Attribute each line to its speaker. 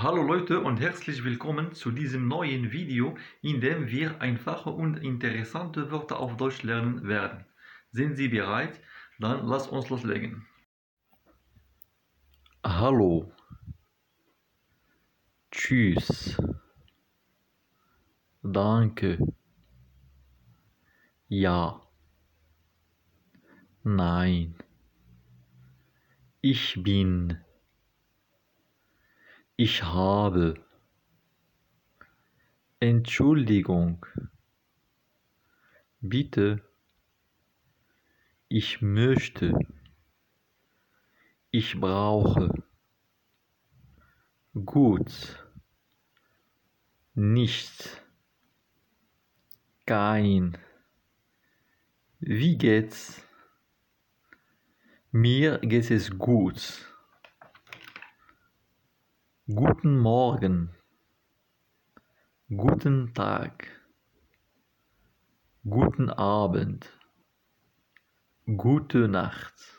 Speaker 1: Hallo Leute und herzlich willkommen zu diesem neuen Video, in dem wir einfache und interessante Wörter auf Deutsch lernen werden. Sind Sie bereit? Dann lass uns loslegen.
Speaker 2: Hallo. Tschüss. Danke. Ja. Nein. Ich bin. Ich habe. Entschuldigung. Bitte. Ich möchte. Ich brauche. Gut. Nicht. Kein. Wie geht's? Mir geht es gut. Guten Morgen. Guten Tag. Guten Abend. Gute Nacht.